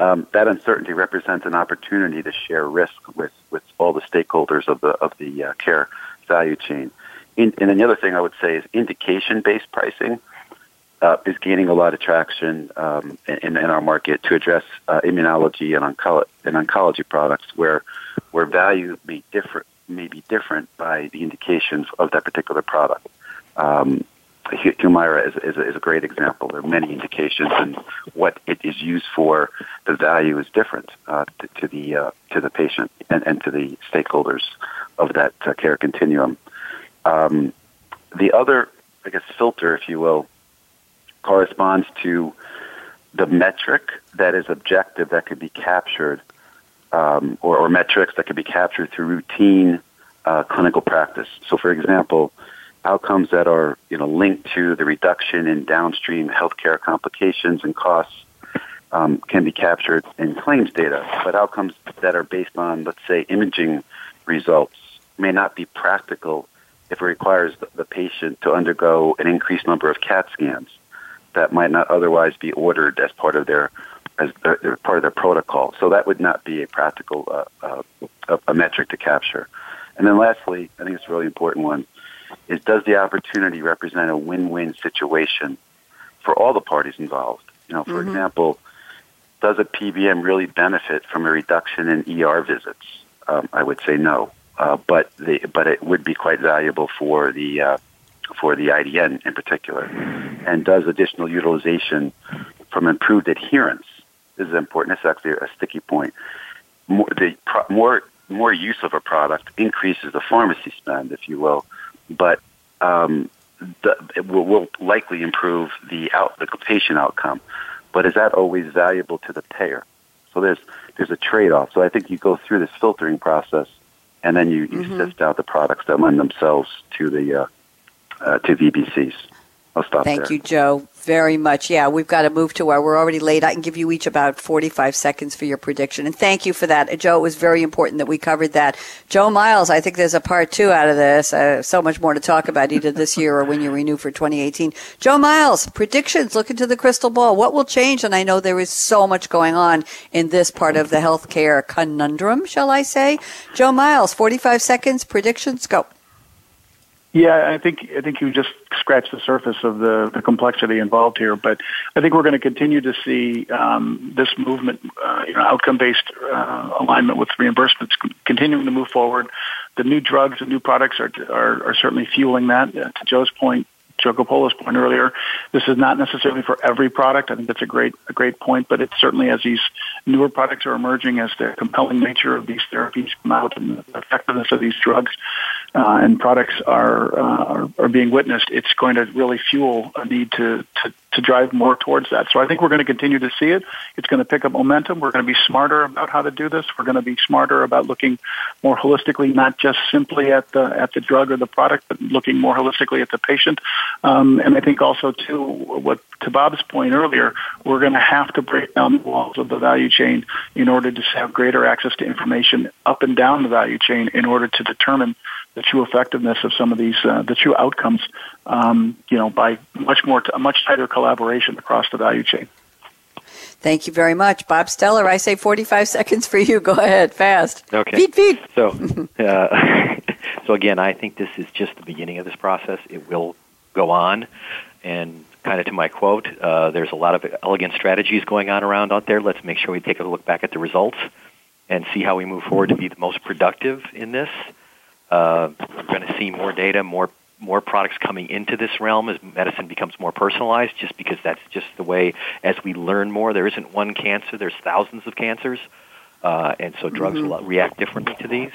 um, that uncertainty represents an opportunity to share risk with, with all the stakeholders of the of the uh, care value chain. In, and then the other thing I would say is indication based pricing uh, is gaining a lot of traction um, in, in our market to address uh, immunology and, onco- and oncology products where where value may differ may be different by the indications of that particular product. Um, Humira is, is, is, a great example. There are many indications, and what it is used for, the value is different uh, to, to, the uh, to the patient and, and, to the stakeholders of that uh, care continuum. Um, the other, I guess, filter, if you will, corresponds to the metric that is objective that could be captured, um, or, or, metrics that could be captured through routine uh, clinical practice. So, for example outcomes that are you know linked to the reduction in downstream healthcare complications and costs um, can be captured in claims data, but outcomes that are based on, let's say, imaging results may not be practical if it requires the, patient to undergo an increased number of CAT scans that might not otherwise be ordered as part of their as their, part of their protocol. So that would not be a practical uh, uh, a metric to capture. And then lastly, I think it's a really important one is does the opportunity represent a win-win situation for all the parties involved. You know, for mm-hmm. example, does a PBM really benefit from a reduction in ER visits? Um, I would say no, uh, but the, but it would be quite valuable for the uh, for the IDN in particular. And does additional utilization from improved adherence? This is important. It's actually a sticky point. More, the more more use of a product increases the pharmacy spend, if you will, but um, the, it will, will likely improve the out the patient outcome. But is that always valuable to the payer? So there's there's a trade off. So I think you go through this filtering process, and then you, you mm-hmm. sift out the products that lend themselves to the uh, uh, to VBCs. I'll stop Thank there. you, Joe, very much. Yeah, we've got to move to where we're already late. I can give you each about 45 seconds for your prediction. And thank you for that. Uh, Joe, it was very important that we covered that. Joe Miles, I think there's a part two out of this. Uh, so much more to talk about either this year or when you renew for 2018. Joe Miles, predictions, look into the crystal ball. What will change? And I know there is so much going on in this part of the healthcare conundrum, shall I say. Joe Miles, 45 seconds, predictions, go. Yeah, I think I think you just scratched the surface of the, the complexity involved here, but I think we're going to continue to see um, this movement, uh, you know, outcome-based uh, alignment with reimbursements continuing to move forward. The new drugs and new products are are, are certainly fueling that. Uh, to Joe's point, Joe point earlier, this is not necessarily for every product. I think that's a great a great point, but it's certainly as these newer products are emerging, as the compelling nature of these therapies come out and the effectiveness of these drugs uh, and products are, uh, are, are being witnessed, it's going to really fuel a need to, to to drive more towards that. So I think we're going to continue to see it. It's going to pick up momentum. We're going to be smarter about how to do this. We're going to be smarter about looking more holistically, not just simply at the at the drug or the product, but looking more holistically at the patient. Um, and I think also too, what to Bob's point earlier, we're going to have to break down the walls of the value chain in order to have greater access to information up and down the value chain in order to determine the true effectiveness of some of these, uh, the true outcomes, um, you know, by much more, t- much tighter collaboration across the value chain. Thank you very much, Bob Steller. I say 45 seconds for you. Go ahead, fast. Okay. Beat, beat. So, uh, so again, I think this is just the beginning of this process. It will go on, and kind of to my quote, uh, there's a lot of elegant strategies going on around out there. Let's make sure we take a look back at the results and see how we move forward to be the most productive in this. Uh, we're going to see more data, more more products coming into this realm as medicine becomes more personalized. Just because that's just the way. As we learn more, there isn't one cancer. There's thousands of cancers, uh, and so drugs mm-hmm. will react differently to these.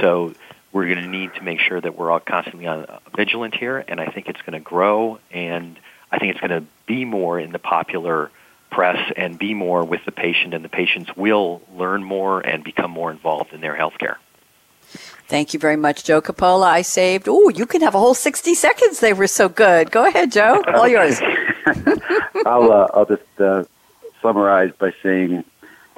So we're going to need to make sure that we're all constantly on uh, vigilant here, and I think it's going to grow, and I think it's going to be more in the popular press and be more with the patient, and the patients will learn more and become more involved in their health care. Thank you very much, Joe Coppola. I saved. Oh, you can have a whole sixty seconds. They were so good. Go ahead, Joe. All yours. I'll uh, I'll just uh, summarize by saying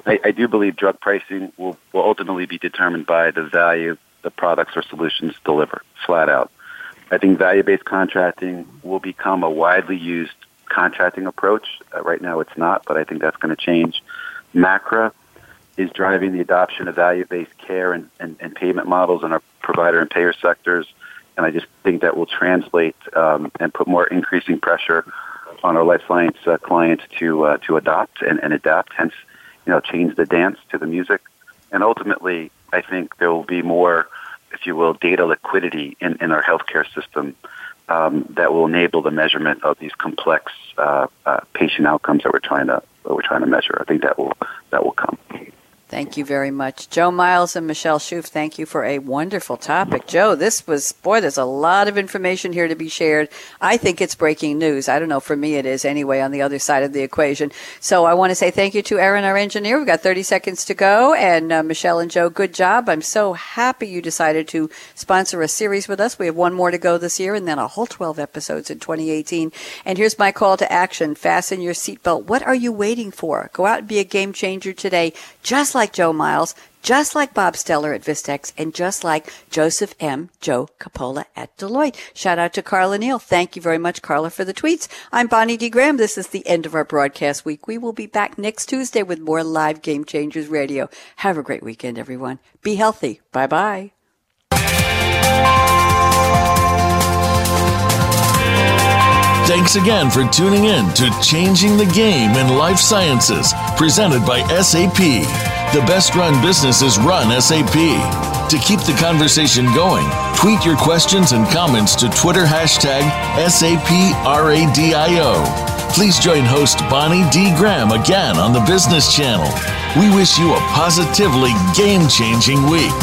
I, I do believe drug pricing will, will ultimately be determined by the value the products or solutions deliver, flat out. I think value-based contracting will become a widely used contracting approach. Uh, right now, it's not, but I think that's going to change. MACRA is driving the adoption of value-based care and, and, and payment models in our provider and payer sectors. And I just think that will translate um, and put more increasing pressure on our life science uh, clients to uh, to adopt and, and adapt. Hence, you know, change the dance to the music. And ultimately, I think there will be more, if you will, data liquidity in, in our healthcare system um, that will enable the measurement of these complex uh, uh, patient outcomes that we're trying to that we're trying to measure. I think that will that will come. Thank you very much. Joe Miles and Michelle Shuf, thank you for a wonderful topic. Joe, this was, boy, there's a lot of information here to be shared. I think it's breaking news. I don't know, for me it is anyway on the other side of the equation. So I want to say thank you to Aaron, our engineer. We've got 30 seconds to go. And uh, Michelle and Joe, good job. I'm so happy you decided to sponsor a series with us. We have one more to go this year and then a whole 12 episodes in 2018. And here's my call to action. Fasten your seatbelt. What are you waiting for? Go out and be a game changer today, just like Joe Miles, just like Bob Steller at Vistex, and just like Joseph M. Joe Coppola at Deloitte. Shout out to Carla Neal. Thank you very much, Carla, for the tweets. I'm Bonnie D. Graham. This is the end of our broadcast week. We will be back next Tuesday with more live Game Changers Radio. Have a great weekend, everyone. Be healthy. Bye bye. Thanks again for tuning in to Changing the Game in Life Sciences, presented by SAP. The best run businesses run SAP. To keep the conversation going, tweet your questions and comments to Twitter hashtag SAPRADIO. Please join host Bonnie D. Graham again on the Business Channel. We wish you a positively game changing week.